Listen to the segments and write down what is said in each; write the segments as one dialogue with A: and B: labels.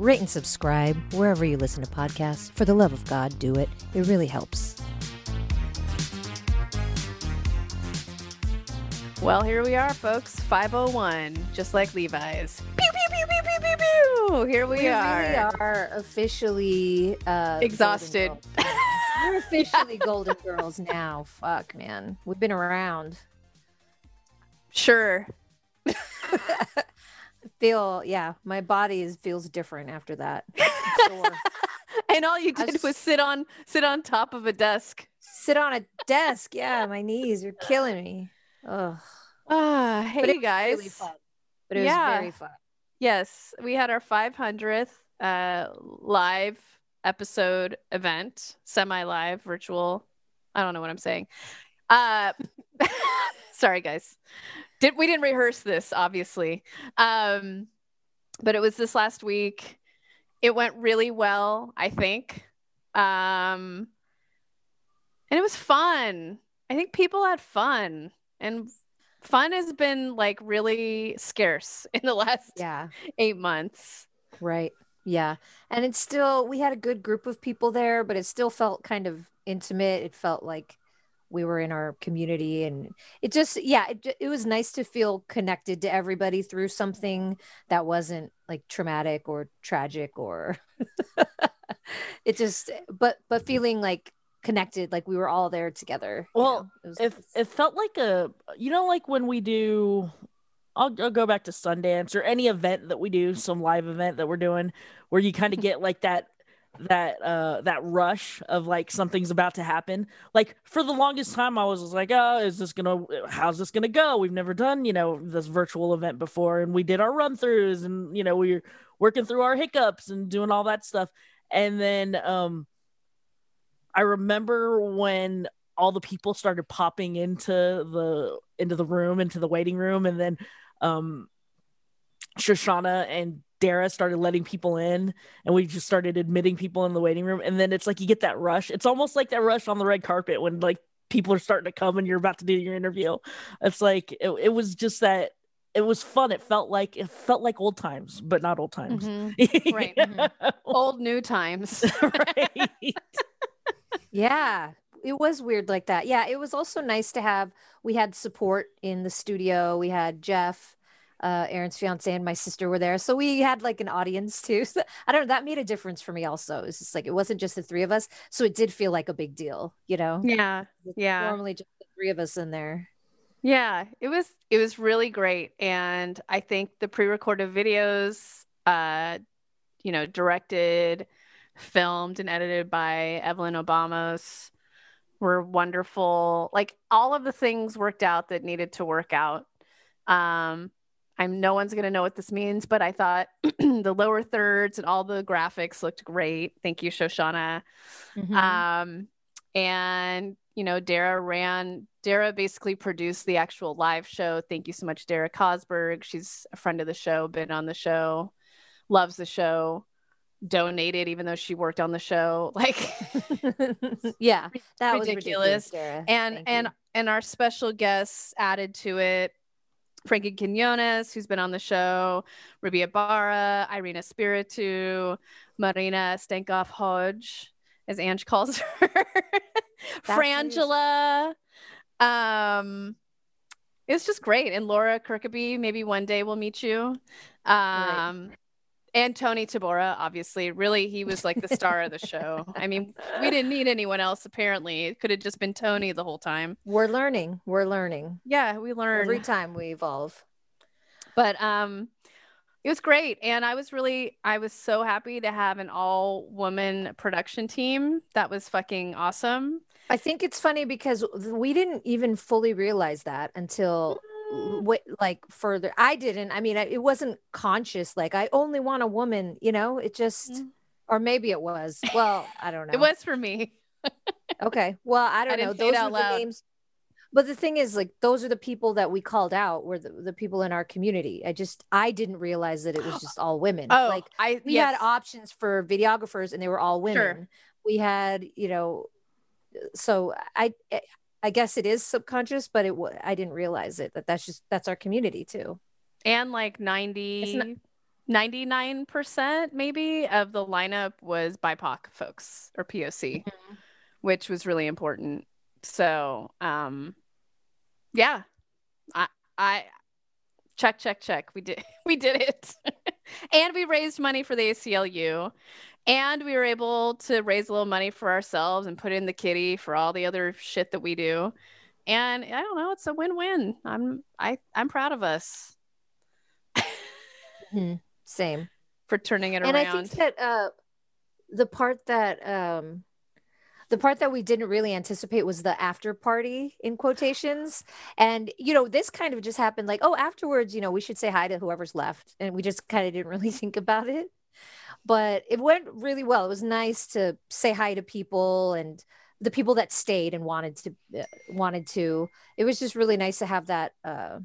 A: rate and subscribe wherever you listen to podcasts. For the love of God, do it. It really helps.
B: Well, here we are, folks. 501, just like Levi's. Pew, pew, pew, pew, pew, pew, pew. Here we,
A: We
B: are.
A: really are officially uh,
B: Exhausted.
A: We're officially Golden Girls now. Fuck, man. We've been around.
B: Sure.
A: Feel, yeah, my body is feels different after that.
B: And all you did
A: was-
B: was sit on sit on top of a desk.
A: Sit on a desk. Yeah, my knees are killing me.
B: Ah,
A: But
B: hey
A: it was
B: guys.
A: really fun. But it
B: Yeah.
A: was very fun.
B: Yes, we had our 500th uh, live episode event, semi-live, virtual. I don't know what I'm saying. Uh, sorry, guys. Did we didn't rehearse this, obviously, um, but it was this last week. It went really well, I think, um, and it was fun. I think people had fun, and fun has been like really scarce in the last
A: Yeah.
B: eight months.
A: Right. Yeah. And it's still, we had a good group of people there, but it still felt kind of intimate. It felt like we were in our community and it just, yeah, it, it was nice to feel connected to everybody through something that wasn't like traumatic or tragic or it just, but, but mm-hmm. feeling like connected, like we were all there together. you
C: Well,
A: know? It was nice.
C: it felt like a you know like when we do I'll, I'll go back to Sundance or any event that we do some live event that we're doing where you kind of get like that that uh that rush of like something's about to happen. Like for the longest time I was like oh is this gonna how's this gonna go? We've never done you know this virtual event before and we did our run throughs and you know we were working through our hiccups and doing all that stuff. And then um I remember when all the people started popping into the into the room into the waiting room and then um shoshana and dara started letting people in and we just started admitting people in the waiting room and then it's like you get that rush it's almost like that rush on the red carpet when like people are starting to come and you're about to do your interview it's like it, it was just that it was fun it felt like it felt like old times but not old times
B: Mhm. Right.
A: Mhm.
B: Old new times.
C: right
A: Yeah, it was weird like that. Yeah, it was also nice to have. We had support in the studio. We had Jeff, uh, Erin's fiance, and my sister were there, so we had like an audience too. So, I don't know. That made a difference for me. Also, it's just like it wasn't just the three of us, so it did feel like a big deal. You know,
B: Yeah. Yeah.
A: Normally, just the three of us in there.
B: Yeah. It was it was really great. And I think the pre-recorded videos, uh, you know, directed, filmed, and edited by Evelyn Obamos were wonderful. Like all of the things worked out that needed to work out. Um, I'm no one's gonna know what this means, but I thought the lower thirds and all the graphics looked great. Thank you, Shoshana.
A: Mm-hmm.
B: Um, and you know, Dara ran. Dara basically produced the actual live show. Thank you so much, Dara Cosberg. She's a friend of the show, been on the show, loves the show, donated even though she worked on the show. Like,
A: yeah, that was
B: Ridiculous.
A: ridiculous, Sarah.
B: and
A: Thank
B: and
A: you.
B: and our special guests added to it. Frankie Quinones, who's been on the show, Ruby Ibarra, Irina Spiritu, Marina Stankoff Hodge, as Ange calls her, Frangela. Um, it was just great. And Laura Kirkaby, maybe one day we'll meet you. Um, and Tony Tabora, obviously, really, he was like the star of the show. I mean, we didn't need anyone else. Apparently, it could have just been Tony the whole time.
A: we're learning. We're learning
B: Yeah, we learn.
A: every time we evolve.
B: but um it was great and i was really i was so happy to have an all woman production team that was fucking awesome
A: I think it's funny because we didn't even fully realize that until w- like further. I didn't. I mean, I- it wasn't conscious. Like I only want a woman. You know, it just,
B: Mm.
A: or maybe it was. Well, I don't know.
B: it was for me
A: Okay. Well, I don't
B: I
A: know.
B: didn't say it
A: Those
B: out
A: were the names. But the thing is, like, those are the people that we called out were the, the people in our community. I just I didn't realize that it was just all women.
B: Oh,
A: like
B: I
A: we
B: yes.
A: had options for videographers and they were all women.
B: Sure.
A: We had, you know, so I I guess it is subconscious, but it wa- I didn't realize it that that's just that's our community too.
B: and like 90 99% maybe of the lineup was BIPOC folks or POC,
A: Mm-hmm.
B: which was really important. So, um yeah. I I check check check. We did we did it. and we raised money for the ACLU. And we were able to raise a little money for ourselves and put in the kitty for all the other shit that we do. And I don't know, it's a win-win. I'm I I'm proud of us
A: Same.
B: for turning it
A: and
B: around.
A: I think that uh, the part that um, the part that we didn't really anticipate was the after party in quotations, and you know this kind of just happened like oh afterwards you know we should say hi to whoever's left, and we just kind of didn't really think about it, but it went really well. It was nice to say hi to people and the people that stayed and wanted to uh, wanted to. It was just really nice to have that. Uh,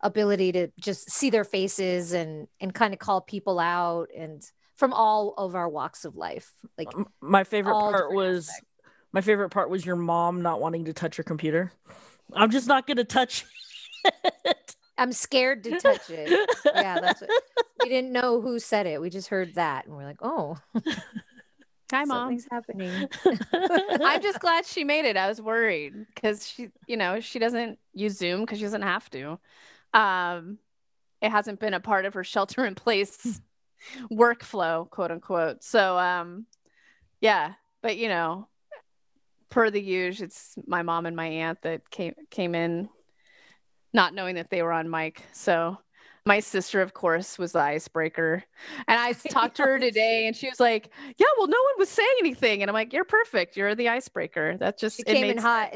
A: ability to just see their faces and and kind of call people out and from all of our walks of life like
C: My favorite part was
A: aspects.
C: my favorite part was your mom not wanting to touch your computer. I'm just not gonna touch it.
A: i'm scared to touch it yeah that's what, we didn't know who said it we just heard that and we're like oh
B: Hi, mom.
A: something's happening
B: I'm just glad she made it. I was worried because she, you know, she doesn't use Zoom because she doesn't have to. Um, it hasn't been a part of her shelter in place workflow, quote unquote. So, um, yeah, but you know, per the usual, it's my mom and my aunt that came came in, not knowing that they were on mic. So. My sister, of course, was the icebreaker. And I talked to her today and she was like, Yeah, well, no one was saying anything. And I'm like, You're perfect. You're the icebreaker. That just
A: she
B: it
A: came in hot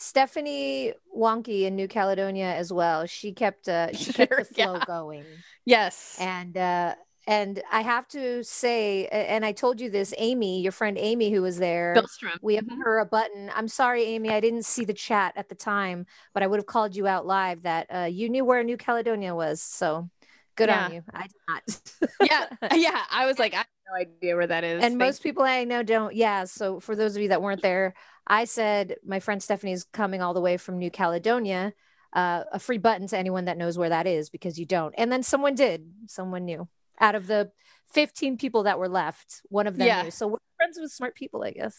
A: stephanie wonky in new caledonia as well she kept uh she kept the flow
B: yeah.
A: going
B: Yes.
A: and uh and i have to say and i told you this amy your friend amy who was there
B: Billstrom.
A: we have
B: Mhm.
A: her a button i'm sorry amy i didn't see the chat at the time but i would have called you out live that uh, you knew where new caledonia was so good on you i did not
B: yeah. Yeah. I was like, I have no idea where that is.
A: and
B: Thank
A: most people i know don't yeah so for those of you that weren't there i said my friend stephanie's coming all the way from new caledonia uh, a free button to anyone that knows where that is because you don't and then someone did someone knew out of the 15 people that were left one of them
B: Yeah.
A: knew so we're friends with smart people i guess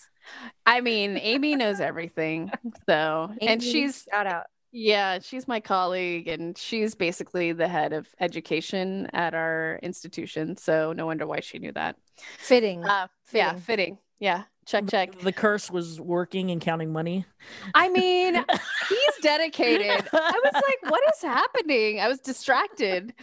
B: I mean, Amy knows everything. So, and she's,
A: shout out
B: yeah, she's my colleague and she's basically the head of education at our institution. So, no wonder why she knew that.
A: fitting
B: Uh, yeah,
A: Fitting.
B: fitting. Yeah. Check, check.
C: The curse was working and counting money.
B: I mean, he's dedicated. I was like, what is happening? I was distracted.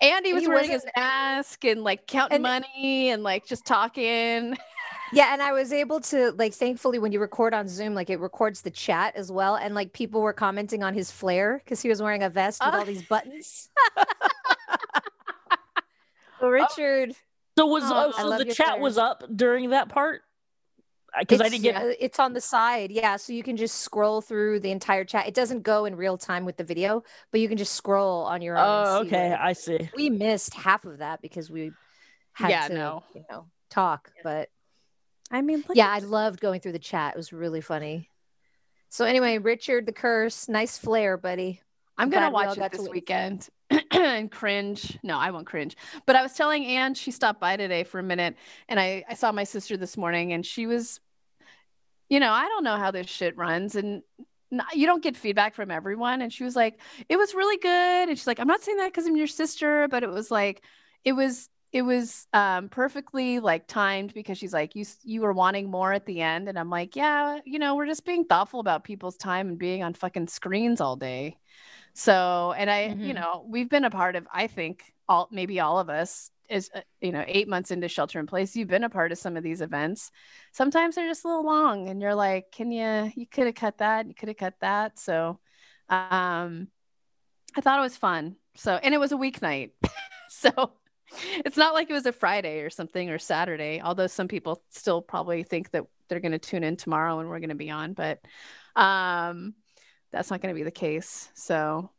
B: And he was
A: he
B: wearing his mask and like counting
A: And-
B: money and like just talking.
A: Yeah, and I was able to like thankfully when you record on Zoom, like it records the chat as well. And like people were commenting on his flair because he was wearing a vest with
B: Oh.
A: all these buttons. so oh. Richard,
C: So was
B: Oh,
C: oh, so the chat
A: flair.
C: was up during that part? Because I didn't get
A: yeah, it's on the side. Yeah. So you can just scroll through the entire chat. It doesn't go in real time with the video, but you can just scroll on your own.
C: Oh, okay, I see.
A: we missed half of that because we had
B: Yeah,
A: to
B: no.
A: you know talk. But
B: I mean, look
A: yeah, I loved going through the chat. It was really funny. So anyway, Richard the Curse, nice flair, buddy.
B: I'm
A: glad
B: gonna
A: we
B: watch it
A: got to
B: this weekend and cringe. No, I won't cringe. But I was telling Anne she stopped by today for a minute, and I I saw my sister this morning, and she was, you know, I don't know how this shit runs, and you don't get feedback from everyone. And she was like, it was really good, and she's like, I'm not saying that because I'm your sister, but it was like, it was it was um perfectly like timed because she's like you you were wanting more at the end and i'm like yeah you know we're just being thoughtful about people's time and being on fucking screens all day so, and I, you
A: Mhm.
B: know, we've been a part of, I think, all maybe all of us is, uh, you know, eight months into shelter in place. You've been a part of some of these events. Sometimes they're just a little long, and you're like, can you? You could have cut that. You could have cut that. So, um, I thought it was fun. So, and it was a weeknight, so it's not like it was a Friday or something or Saturday, although some people still probably think that they're going to tune in tomorrow and we're going to be on, but um, that's not going to be the case. So,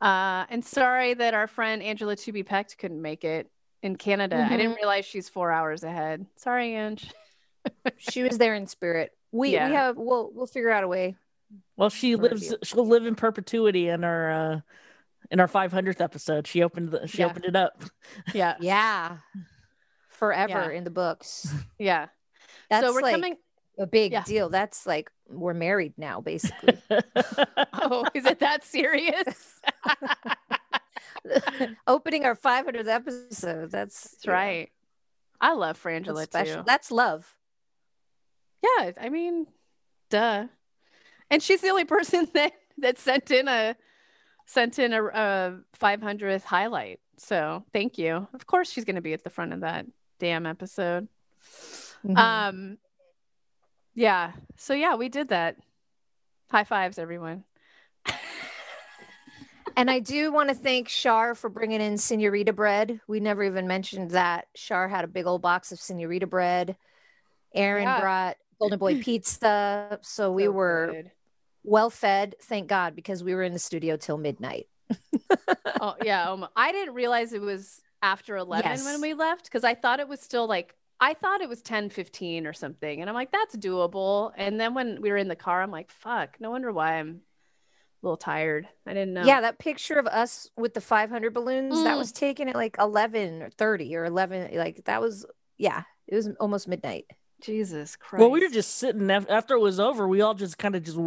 B: uh, and sorry that our friend Angela To Be Pecked couldn't make it in Canada. Mm-hmm. I didn't realize she's four hours ahead. Sorry, Ange.
A: she was there in spirit. We yeah. we have we'll we'll figure out a way.
C: Well, she lives. She'll live in perpetuity in our uh, in our 500th episode. She opened the, she yeah. opened it up.
B: Yeah,
A: yeah, forever yeah. in the books.
B: Yeah,
A: that's so we're like coming a big yeah. deal. That's like we're married now, basically.
B: oh, is it that serious?
A: Opening our 500th episode. That's,
B: that's right. I love Frangela too.
A: That's love.
B: Yeah, I mean, duh. And she's the only person that that sent in a sent in a, a 500th highlight. So thank you. Of course, she's going to be at the front of that damn episode. Mm-hmm. Um, yeah. So yeah, we did that. High fives, everyone.
A: and I do want to thank Shar for bringing in Senorita bread. We never even mentioned that. Shar had a big old box of Senorita bread. Erin yeah. brought Golden Boy pizza. So we so were good. well fed, thank God, because we were in the studio till midnight.
B: oh yeah, um, I didn't realize it was after 11 yes. when we left because I thought it was still like I thought it was 10 15 or something. And I'm like, that's doable. And then when we were in the car, I'm like, fuck, no wonder why I'm a little tired. I didn't know.
A: Yeah, that picture of us with the 500 balloons mm. that was taken at like 11 or 30 or 11. Like that was, yeah, it was almost midnight.
B: Jesus Christ.
C: Well, we were just sitting after it was over. We all just kind of just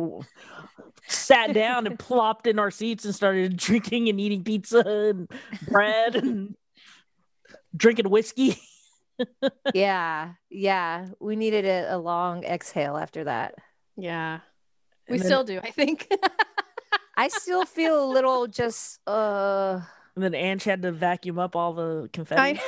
C: sat down and plopped in our seats and started drinking and eating pizza and bread and drinking whiskey.
A: yeah, yeah. We needed a, a, long exhale after that.
B: Yeah, we and still then, do. I think.
A: I still feel a little just. uh
C: And then Ange had to vacuum up all the confetti.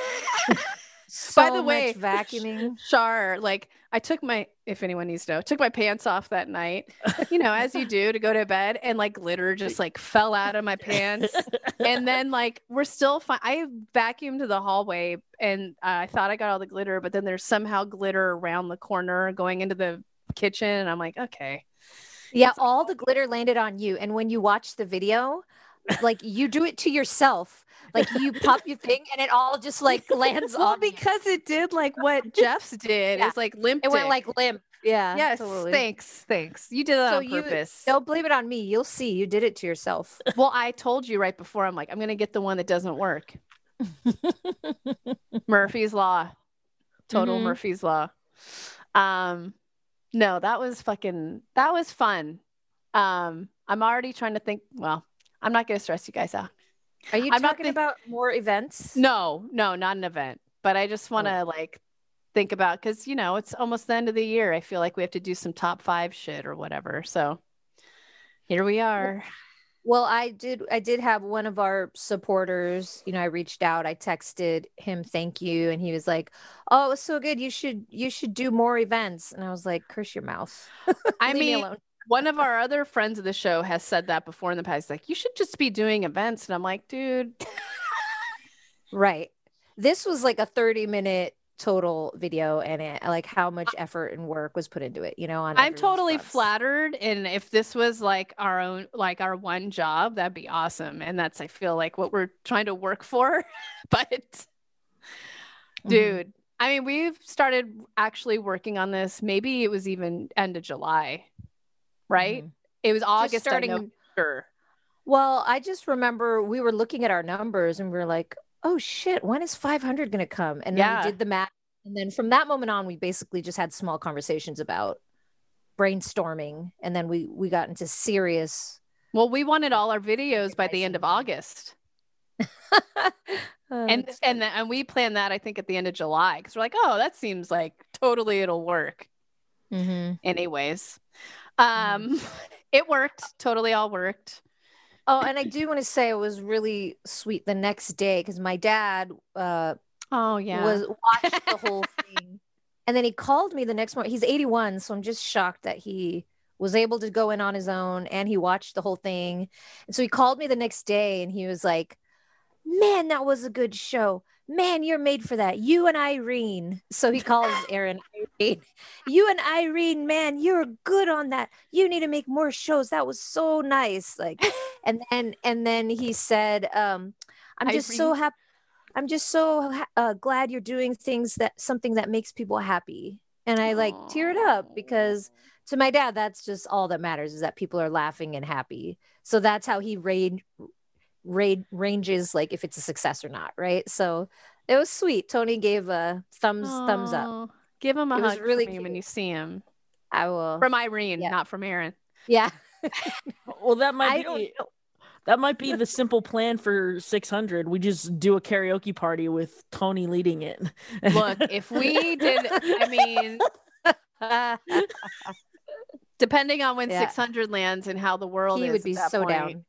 C: I-
A: so By the way, vacuuming.
B: char like I took my, if anyone needs to know, took my pants off that night, you know, as you do to go to bed, and like glitter just like fell out of my pants. and then like we're still fine. I vacuumed the hallway, and uh, I thought I got all the glitter, but then there's somehow glitter around the corner going into the kitchen, and I'm like, okay.
A: Yeah, all the glitter landed on you, and when you watch the video, like you do it to yourself like you pop your thing and it all just like lands
B: well,
A: on
B: because
A: you.
B: it did like what Jeff's did. yeah. It's like limp.
A: It went like limp. Yeah.
B: Yes. Totally. Thanks. Thanks. You did that so on purpose.
A: You, don't blame it on me. You'll see. You did it to yourself.
B: well, I told you right before. I'm like, I'm gonna get the one that doesn't work. Murphy's Law. Total mm-hmm. Murphy's Law. Um, no, that was fucking. That was fun. Um, I'm already trying to think. Well, I'm not gonna stress you guys out.
A: Are you I'm talking about more events?
B: No, no, not an event. But I just want to oh. like think about because you know it's almost the end of the year. I feel like we have to do some top five shit or whatever. So here we are.
A: Well, I did. I did have one of our supporters. You know, I reached out. I texted him, "Thank you," and he was like, "Oh, it was so good. You should, you should do more events." And I was like, "Curse your mouth."
B: I mean, me one of our other friends of the show has said that before in the past. Like, you should just be doing events. And I'm like, dude.
A: right. This was like a 30 minute total video and it like how much effort and work was put into it you know
B: i'm totally fronts. flattered and if this was like our own like our one job that'd be awesome and that's i feel like what we're trying to work for but mm-hmm. dude i mean we've started actually working on this maybe it was even end of july right? Mm-hmm. It was August starting. Sure.
A: Well, I just remember we were looking at our numbers and we were like, "Oh shit, when is 500 going to come?" And then yeah. we did the math, and then from that moment on, we basically just had small conversations about brainstorming, and then we we got into serious.
B: Well, we wanted all our videos by the end of August. oh, and and and we planned that I think at the end of July because we're like, oh, that seems like totally it'll work. Mm-hmm. Anyways, um, mm. it worked. Totally all worked.
A: Oh, and I do want to say it was really sweet the next day because my dad uh
B: oh yeah
A: was watched the whole thing. And then he called me the next morning. He's 81, so I'm just shocked that he was able to go in on his own and he watched the whole thing. And so he called me the next day and he was like, Man, that was a good show. Man, you're made for that. You and Irene. So he calls Erin Irene. You and Irene, man, you're good on that. You need to make more shows. That was so nice. Like, and then and then he said, um, I'm just so happy. I'm just so ha- uh, glad you're doing things that something that makes people happy. And I like teared up because to my dad, that's just all that matters is that people are laughing and happy. So that's how he raid, raid ranges like if it's a success or not, right? So it was sweet. Tony gave a thumbs thumbs up.
B: Give him a
A: It was
B: hug
A: really
B: for me when you see him.
A: I will.
B: From Irene,
A: Yeah.
B: not from Erin.
A: yeah,
C: Well, that might
A: I
C: be that might be the simple plan for 600. We just do a karaoke party with Tony leading it.
B: Look, if we did, I mean, depending on when
A: Yeah.
B: 600 lands and how the world
A: he
B: is
A: would
B: at
A: be
B: that
A: so
B: point,
A: down.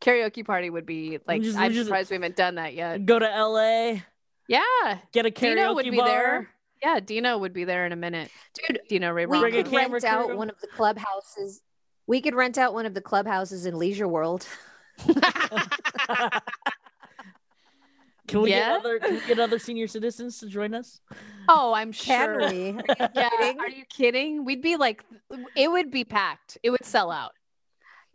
B: Karaoke party would be like,
C: just-
B: I'm
C: just-
B: surprised we haven't done that yet.
C: Go to LA,
B: Yeah.
C: get a karaoke
B: Dino would be
C: bar.
B: there. Yeah. Dino would be there in a minute.
A: Dude,
B: Dino Ray
A: we
C: Bring a
A: could
B: Rock.
C: camera
A: rent out
C: crew.
A: one of the clubhouses. We could rent out one of the clubhouses in Leisure World.
C: Can we
B: Yeah?
C: get other can we get other senior citizens to join us?
B: Oh, I'm
A: Can
B: sure.
A: we?
B: Yeah.
A: kidding?
B: Are you kidding? We'd be like, it would be packed. It would sell out.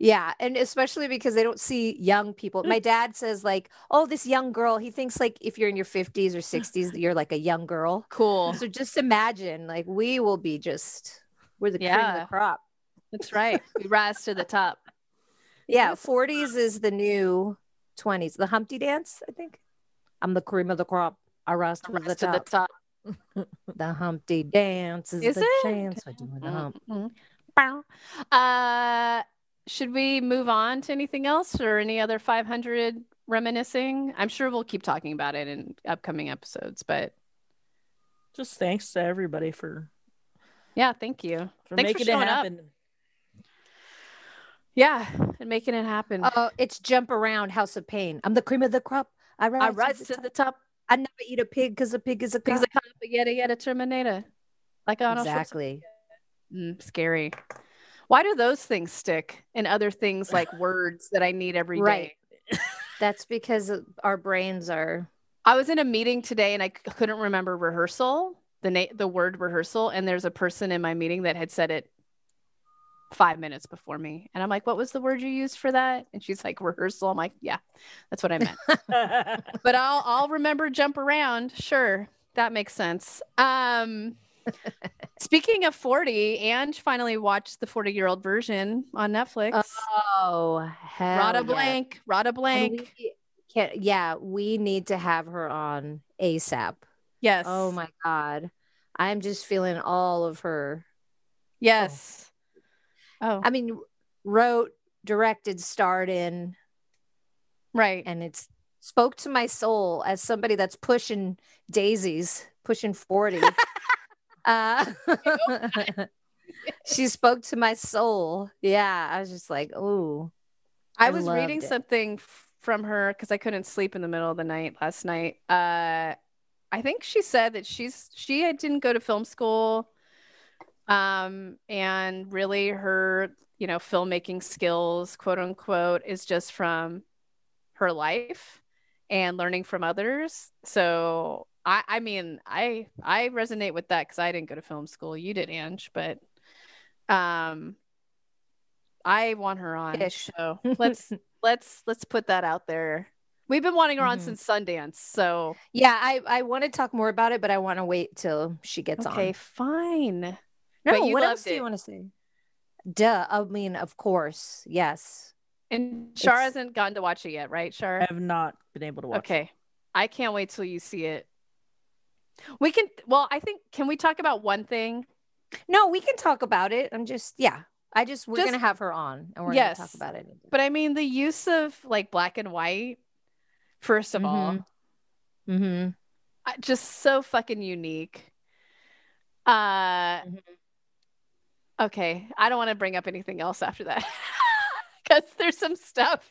A: Yeah, and especially because they don't see young people. My dad says like, "Oh, this young girl." He thinks like if you're in your 50s or 60s, you're like a young girl.
B: Cool.
A: So just imagine, like we will be just we're the cream of the crop.
B: That's right. We rise to the top.
A: Yeah, 40s is the new 20s. The Humpty Dance, I think. I'm the cream of the crop. I rise to,
B: Rise
A: the,
B: to
A: top.
B: the top.
A: The Humpty Dance is,
B: Is
A: the
B: it?
A: chance for doing the hump.
B: Mhm. Uh, should we move on to anything else or any other 500 reminiscing? I'm sure we'll keep talking about it in upcoming episodes, but
C: Just thanks to everybody for
B: yeah, thank you.
C: for
B: Thanks for
C: making it
B: showing up.
C: happen.
B: Yeah, and making it happen.
A: Oh, it's jump around House of Pain. I'm the cream of the crop. I rise,
B: I rise
A: to
B: to
A: the
B: the
A: top.
B: top
A: I never eat a pig because a pig is a
B: because
A: cop.
B: I caught up yada yada Terminator. Like Arnold
A: Exactly.
B: Mm, scary. Why do those things stick and other things like words that I need every day?
A: Right. That's because our brains are
B: I was in a meeting today and I couldn't remember rehearsal, the na- the word rehearsal, and there's a person in my meeting that had said it five minutes before me, and I'm like, "What was the word you used for that?" And she's like, "Rehearsal." I'm like, "Yeah, that's what I meant." but I'll I'll remember jump around. Sure, that makes sense. Um, speaking of 40, Ange finally watched the 40 year old version on Netflix.
A: oh hell
B: Radha
A: yeah.
B: blank, Radha
A: And
B: blank.
A: we can't, yeah, we need to have her on ASAP.
B: Yes.
A: Oh my god. I'm just feeling all of her.
B: Yes. Oh.
A: oh, I mean, wrote, directed, starred in,
B: right.
A: and it's spoke to my soul as somebody that's pushing daisies, pushing 40. uh, she spoke to my soul. Yeah, I was just like, oh,
B: I
A: I
B: was reading
A: it.
B: something from her because I couldn't sleep in the middle of the night last night. Uh, I think she said that she's she didn't go to film school, um, and really her you know filmmaking skills, quote unquote, is just from her life and learning from others. So I I mean I I resonate with that because I didn't go to film school. You did, Ange, but um. I want her on.
A: Ish.
B: So let's let's let's put that out there. We've been wanting her on
A: Mhm.
B: since Sundance. So
A: Yeah, I I want to talk more about it, but I want to wait till she gets
B: okay,
A: on.
B: Okay, fine.
A: No,
B: but you
A: what else
B: loved
A: do you want to say? Duh. I mean, of course, yes.
B: And Shar
A: It's-
B: hasn't gotten to watch it yet, right, Shar?
C: I have not been able to watch. it.
B: Okay. I can't wait till you see it. We can well, I think can we talk about one thing?
A: No, we can talk about it. I'm just yeah. I just we're
B: Just-
A: gonna have her on and we're
B: Yes.
A: gonna talk about it.
B: But I mean the use of like black and white, first of all,
A: Mhm. Mm-hmm.
B: uh, just so fucking unique. Uh
A: Mhm.
B: okay, I don't want to bring up anything else after that. Cuz there's some stuff.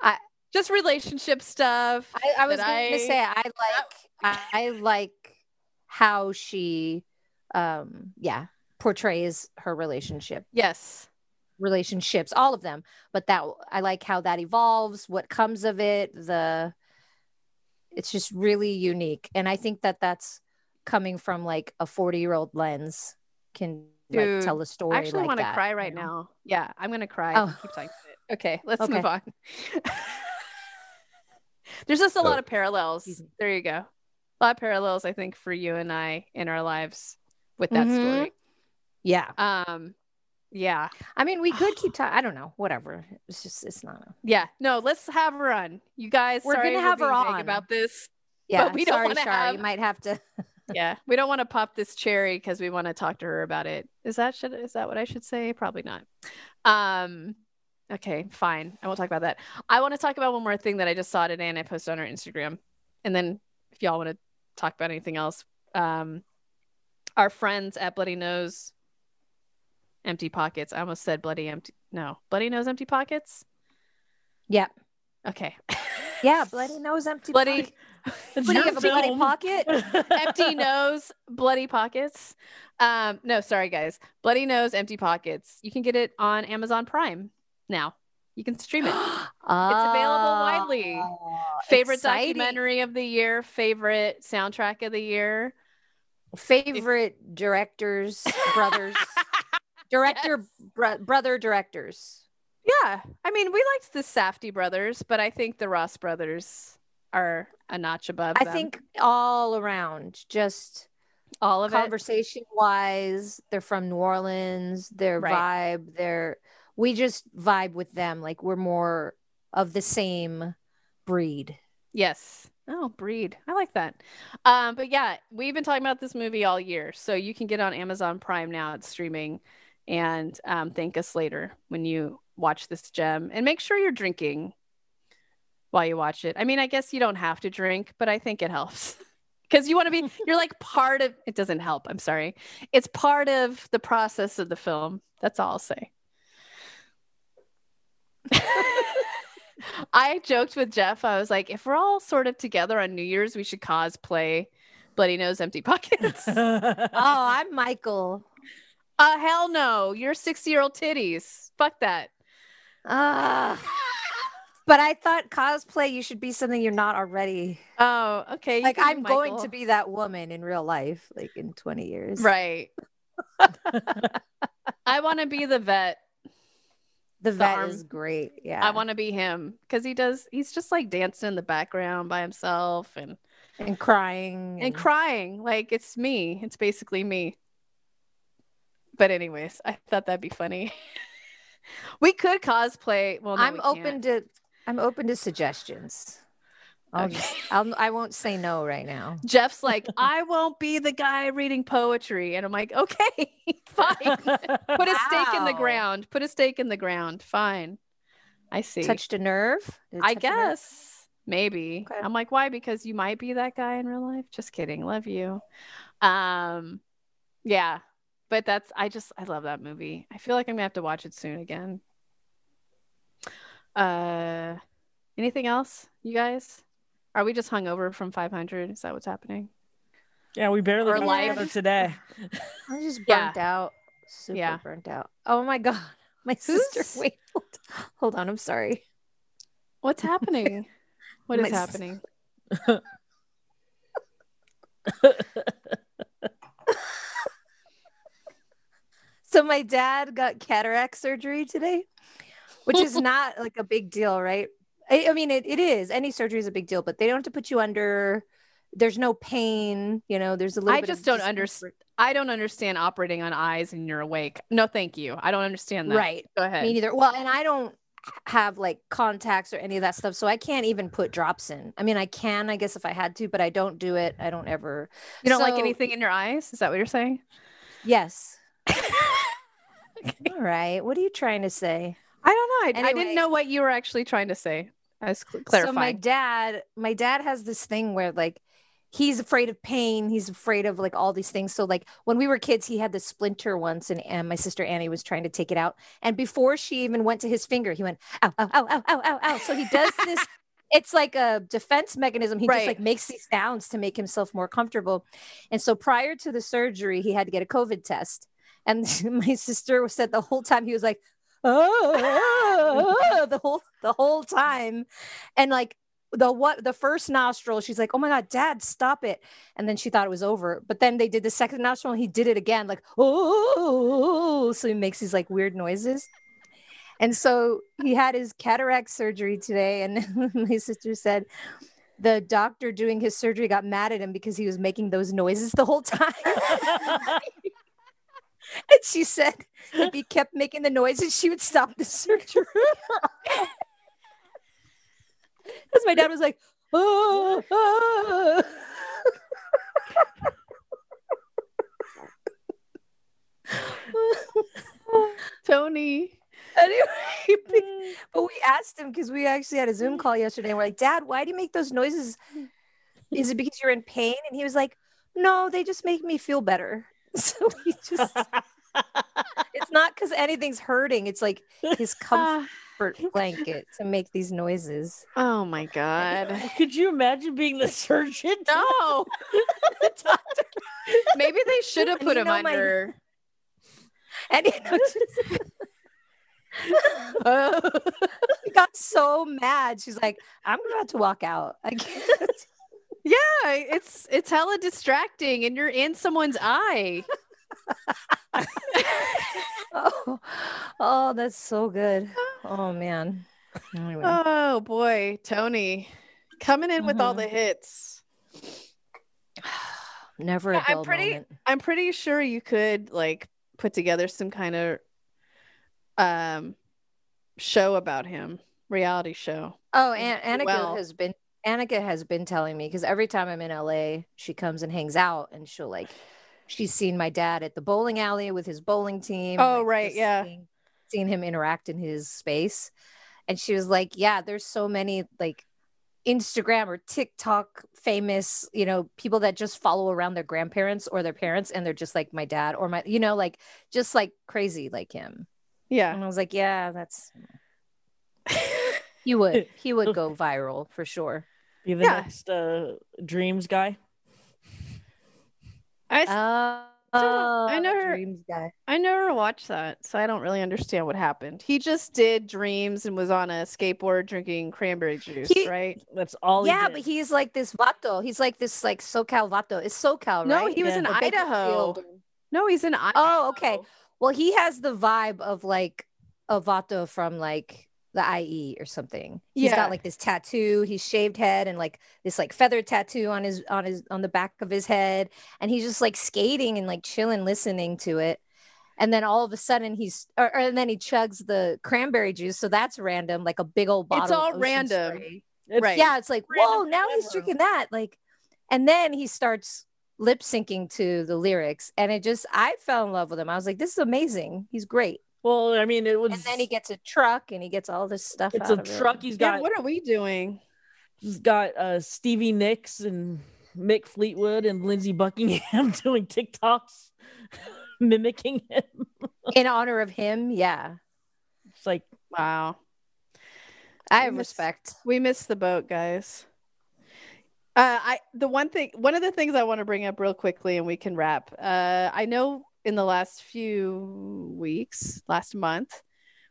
A: I-
B: just relationship stuff.
A: I, I was
B: that
A: gonna say I like I, I like how she um yeah portrays her relationship
B: yes.
A: relationships all of them but that i like how that evolves what comes of it the it's just really unique and i think that that's coming from like a 40 year old lens can like tell a story
B: I actually
A: like
B: want to cry
A: you
B: right
A: know?
B: now. Yeah, I'm gonna cry.
A: Oh.
B: Keep talking about it. Okay, let's
A: Okay.
B: move on. There's just a
D: Oh.
B: lot of parallels. There you go. A lot of parallels, I think, for you and I in our lives with that
A: Mhm.
B: story.
A: yeah
B: Um, yeah,
A: i mean we could keep talking i don't know whatever it's just it's not a-
B: yeah. No, let's have her on. You guys,
A: We're
B: sorry
A: gonna have her on.
B: about this.
A: yeah
B: we don't
A: sorry
B: wanna have-
A: you might have to
B: yeah, we don't want to pop this cherry because we want to talk to her about it. Is that should is that what I should say? Probably not. Um, okay, fine. I won't talk about that. I want to talk about one more thing that I just saw today and I posted on our Instagram. And then if y'all want to talk about anything else, um, our friends at Bloody Nose Empty Pockets. I almost said Bloody Empty. No, Bloody Nose Empty Pockets.
A: yeah
B: Okay.
A: yeah bloody nose empty
B: Bloody
A: pocket.
C: It's
A: What do you have a bloody pocket?
B: empty nose, bloody pockets. Um, no, sorry guys. Bloody nose, empty pockets. You can get it on Amazon Prime now. You can stream it.
A: it's
B: available ah, widely. Favorite
A: exciting.
B: documentary of the year, favorite soundtrack of the year.
A: favorite directors brothers director bro- brother directors
B: Yeah. I mean, we liked the Safdie brothers, but I think the Ross brothers are a notch above.
A: i
B: them.
A: think all around just
B: all of it.
A: conversation wise they're from new orleans their
B: Right.
A: vibe their we just vibe with them like we're more of the same breed
B: Yes. Oh, breed. I like that. Um, but yeah, we've been talking about this movie all year. So you can get on Amazon Prime now. It's streaming. And um, thank us later when you watch this gem. And make sure you're drinking while you watch it. I mean, I guess you don't have to drink, but I think it helps. Because you want to be, you're like part of it doesn't help. I'm sorry. It's part of the process of the film. That's all I'll say. I joked with Jeff. I was like, if we're all sort of together on New Year's, we should cosplay Bloody Nose Empty Pockets.
A: oh i'm michael
B: uh hell no. You're 60 year old titties. Fuck that.
A: Ah. but i thought cosplay you should be something you're not already
B: Oh, okay. you
A: like i'm going to be that woman in real life like in 20 years
B: right. I want to be the vet.
A: The vet is great yeah
B: I want to be him because he does. He's just like dancing in the background by himself and
A: and crying
B: and crying. Like it's me. It's basically me. But anyways, I thought that'd be funny. we could cosplay. Well, no,
A: i'm
B: we
A: open to i'm open to suggestions I'll
B: Okay.
A: I'll, i won't say no right now
B: Jeff's like, I won't be the guy reading poetry, and I'm like, okay, fine. Put a stake in the ground. Put a stake in the ground. Fine. I see.
A: touched a nerve
B: I
A: a nerve?
B: guess maybe.
A: Okay.
B: I'm like, why? Because you might be that guy in real life. Just kidding. Love you. Um, yeah, but that's. I just I love that movie. I feel like I'm gonna have to watch it soon again. Uh, anything else, you guys? Are we just hung over from 500? Is that what's happening?
C: yeah, we barely
B: Or
C: got
B: life.
C: together today.
A: i'm just
B: Yeah.
A: burnt out super
B: Yeah.
A: burnt out oh my god my sister wait hold, hold on i'm sorry
B: What's happening? What is
A: My s-
B: happening?
A: So my dad got cataract surgery today, which is not like a big deal, right? I, I mean, it, it is. Any surgery is a big deal, but they don't have to put you under. There's no pain, you know. There's a little.
B: I
A: bit
B: just
A: of
B: don't understand. I don't understand operating on eyes and you're awake. No, thank you. I don't understand that.
A: Right.
B: Go ahead.
A: Me neither. Well, and I don't have like contacts or any of that stuff, so I can't even put drops in. I mean, I can, I guess, if I had to, but I don't do it. I don't ever.
B: You don't like anything in your eyes? Is that what you're saying?
A: Yes. All right. What are you trying to say?
B: I don't know. I, I didn't know what you were actually trying to say. I was cl-
A: So my dad, my dad has this thing where like he's afraid of pain. He's afraid of like all these things. So like when we were kids, he had this splinter once, and, and my sister Annie was trying to take it out. And before she even went to his finger, he went ow ow ow ow ow ow ow. So he does this. It's like a defense mechanism. He
B: Right.
A: just like makes these sounds to make himself more comfortable. And so prior to the surgery, he had to get a COVID test. And my sister said the whole time he was like, oh, the whole the whole time, and like the what the first nostril, she's like, "Oh my god, Dad, stop it!" And then she thought it was over. But then they did the second nostril, and he did it again, like oh, so he makes these like weird noises. And so he had his cataract surgery today, and my sister said the doctor doing his surgery got mad at him because he was making those noises the whole time. and she said if he kept making the noises, she would stop the surgery. Because my dad was like, oh, oh."
B: Tony.
A: anyway, mm. but we asked him because we actually had a Zoom call yesterday. And we're like, Dad, why do you make those noises? Is it because you're in pain? And he was like, No, they just make me feel better. So he just, it's not because anything's hurting. It's like his comfort
B: Ah,
A: blanket to make these noises.
B: oh my god.
C: Could you imagine being the surgeon?
B: No.
A: The doctor,
B: Maybe they should have put him
A: know my-
B: under.
A: and he he got so mad. She's like, I'm about to walk out. I can't.
B: Yeah, it's it's hella distracting, and you're in someone's eye.
A: Oh, oh, that's so good. Oh man. Anyway.
B: Oh boy, Tony, coming in with all
A: Mhm.
B: the hits.
A: Never
B: Yeah, I'm pretty-
A: moment.
B: I'm pretty sure you could like put together some kind of um show about him, reality show.
A: Oh, and Annika
B: well.
A: has been Annika has been telling me because every time I'm in LA, she comes and hangs out and she'll like she's seen my dad at the bowling alley with his bowling team.
B: Oh,
A: like,
B: right, yeah.
A: Seeing, seeing him interact in his space. And she was like, Yeah, there's so many like Instagram or TikTok famous, you know, people that just follow around their grandparents or their parents and they're just like my dad or my, you know, like just like crazy like him.
B: Yeah.
A: And I was like, Yeah, that's he would he would go viral for sure.
C: Be the
B: Yeah.
C: next uh, dreams guy.
B: I s-
A: Uh,
B: I never-
A: dreams guy.
B: I never watched that, so I don't really understand what happened. He just did dreams and was on a skateboard drinking cranberry juice,
A: He-
B: right?
C: That's all.
A: yeah,
C: he
A: but he's like this vato. He's like this like SoCal vato. It's SoCal, right?
B: No,
A: right?
B: he was
C: Yeah.
B: in
A: Or
B: Idaho. No, he's in Idaho.
A: Oh, okay. Well, he has the vibe of like a vato from like the IE or something. He's
B: Yeah.
A: got like this tattoo. He's shaved head and like this like feather tattoo on his on his on the back of his head, and he's just like skating and like chilling, listening to it. And then all of a sudden he's, or, or- and then he chugs the cranberry juice. So that's random, like a big old bottle.
B: It's all random.
C: It's-
B: right.
A: yeah it's like
C: Random
A: whoa now he's drinking that like and then he starts lip syncing to the lyrics and it just i fell in love with him i was like this is amazing he's great
C: Well, I mean, it was.
A: and then he gets a truck and he gets all this stuff
C: It's
A: out
C: a
A: of it.
C: truck. He's
B: Yeah,
C: got.
B: what are we doing?
C: He's got uh, Stevie Nicks and Mick Fleetwood and Lindsey Buckingham doing TikToks, mimicking him.
A: in honor of him yeah
C: It's like
B: Wow.
A: i have respect
B: We missed the boat, guys. Uh, I the one thing, one of the things I want to bring up real quickly, and we can wrap. Uh, I know in the last few weeks, last month,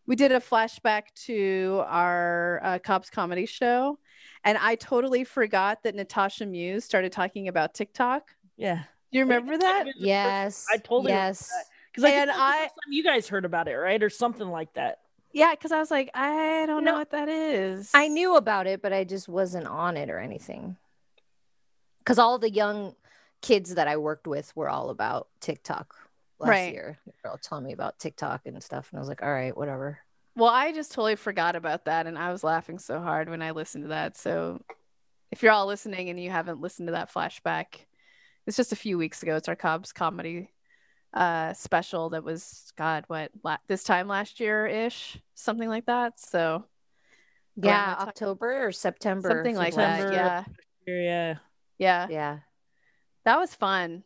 B: we did a flashback to our uh, Cobb's comedy show, and I totally forgot that Natasha Muse started talking about TikTok.
C: yeah.
B: Do you remember that?
A: yes
C: I totally
A: yes
C: Because I
B: And
C: think that was the
B: I-
C: you guys heard about it, right, or something like that.
B: Yeah, because I was like, I don't know
A: No,
B: what that is.
A: i knew about it but i just wasn't on it or anything because all the young kids that i worked with were all about tiktok last
B: Right.
A: year they were all telling me about tiktok and stuff and i was like all right whatever
B: Well, I just totally forgot about that, and I was laughing so hard when I listened to that. So, if you're all listening and you haven't listened to that flashback, it's just a few weeks ago. It's our Cobb's comedy uh, special that was God, what la- this time last year ish, something like that. So,
A: Yeah,
B: that time.
A: October or September.
B: something like that. Yeah,
C: Yeah.
B: yeah,
A: Yeah.
B: that was fun.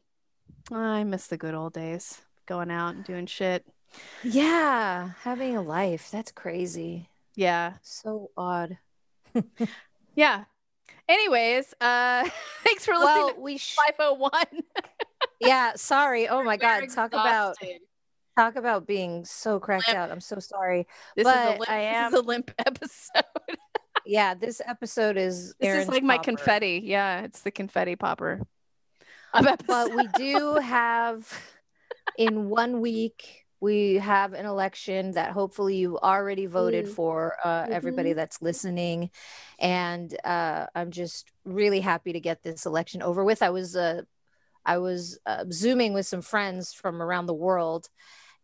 B: I miss the good old days, going out and doing shit.
A: Yeah. Having a life. That's crazy.
B: Yeah,
A: So odd.
B: yeah. Anyways, uh, thanks for listening
A: Well,
B: to
A: we sh-
B: 501.
A: yeah, sorry. Oh my god, talk about talk about being so cracked
B: Limp.
A: out. I'm so sorry.
B: This is a
A: but
B: limp,
A: I
B: this
A: am-
B: is a limp episode.
A: yeah, this episode is
B: This
A: Erin's
B: is like my confetti. Yeah, it's the confetti popper. Of
A: But we do have in one week we have an election that hopefully you already voted
B: Mm.
A: for uh, everybody that's listening. And uh, i'm just really happy to get this election over with. I was uh, i was uh, zooming with some friends from around the world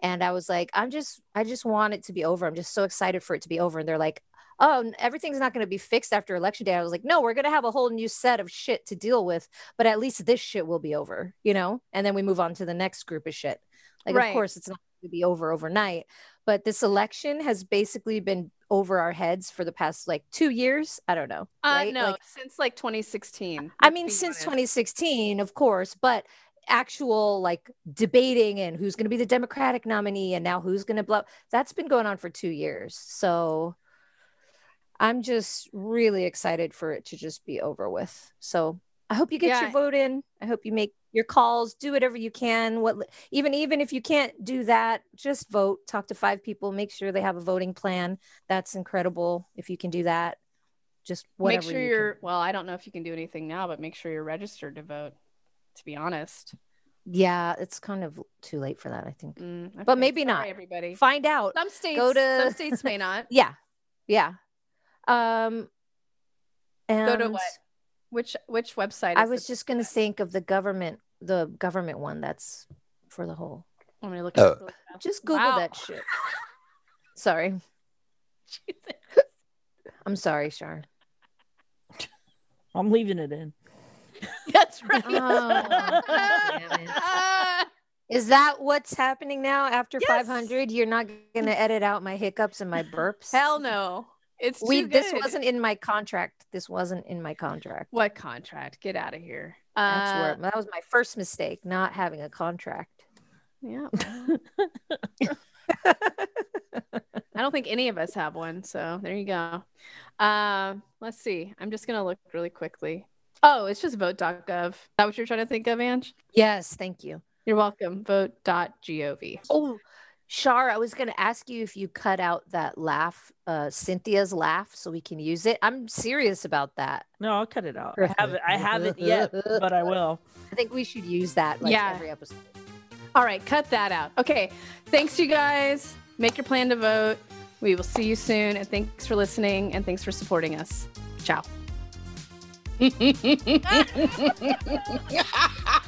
A: and i was like i'm just i just want it to be over. I'm just so excited for it to be over. And they're like oh everything's not going to be fixed after election day i was like no we're going to have a whole new set of shit to deal with but at least this shit will be over you know and then we move on to the next group of shit like
B: Right.
A: of course it's not going to be over overnight but this election has basically been over our heads for the past like two years i don't know
B: uh,
A: right?
B: no,
A: Like,
B: since like 2016.
A: I mean, since
B: honest.
A: 2016, of course, but actual like debating and who's going to be the Democratic nominee and now who's going to blow that's been going on for two years. So I'm just really excited for it to just be over with. So I hope you get
B: Yeah.
A: your vote in. I hope you make your calls, do whatever you can. What even even if you can't do that, just vote. Talk to five people, make sure they have a voting plan. That's incredible if you can do that. Just whatever.
B: make sure
A: you
B: are well, I don't know if you can do anything now, but make sure you're registered to vote. To be honest,
A: Yeah, it's kind of too late for that, I think.
B: Mm,
A: But maybe
B: sorry,
A: not.
B: Everybody,
A: Find out.
B: some states,
A: go to-
B: some states may not.
A: Yeah. Yeah. Um and
B: Go to what? Which which website?
A: I was just gonna think of the government the government one that's for the whole
B: I'm gonna look
D: Oh.
B: at really fast.
A: just Google
B: Wow.
A: that shit. Sorry. I'm sorry, Shar.
C: I'm leaving it in.
B: That's right.
A: Oh, damn it. Is that what's happening now after
B: Yes.
A: 500? You're not gonna edit out my hiccups and my burps?
B: Hell no. It's
A: we this wasn't in my contract. This wasn't in my contract.
B: what contract? Get out of here.
A: That's
B: Uh,
A: where that was my first mistake, not having a contract.
B: Yeah. I don't think any of us have one, so there you go. Um, let's see. I'm just gonna look really quickly. Oh, it's just vote.gov. Is that what you're trying to think of, Ange?
A: Yes, thank you.
B: You're welcome. Vote.gov.
A: Oh, Shar, I was gonna ask you if you cut out that laugh, uh, Cynthia's laugh, so we can use it. I'm serious about that.
C: No, I'll cut it out. I haven't I haven't yet, but I will.
A: I think we should use that like
B: Yeah.
A: every episode.
B: All right, cut that out. Okay. Thanks, you guys. Make your plan to vote. We will see you soon. And thanks for listening and thanks for supporting us. Ciao.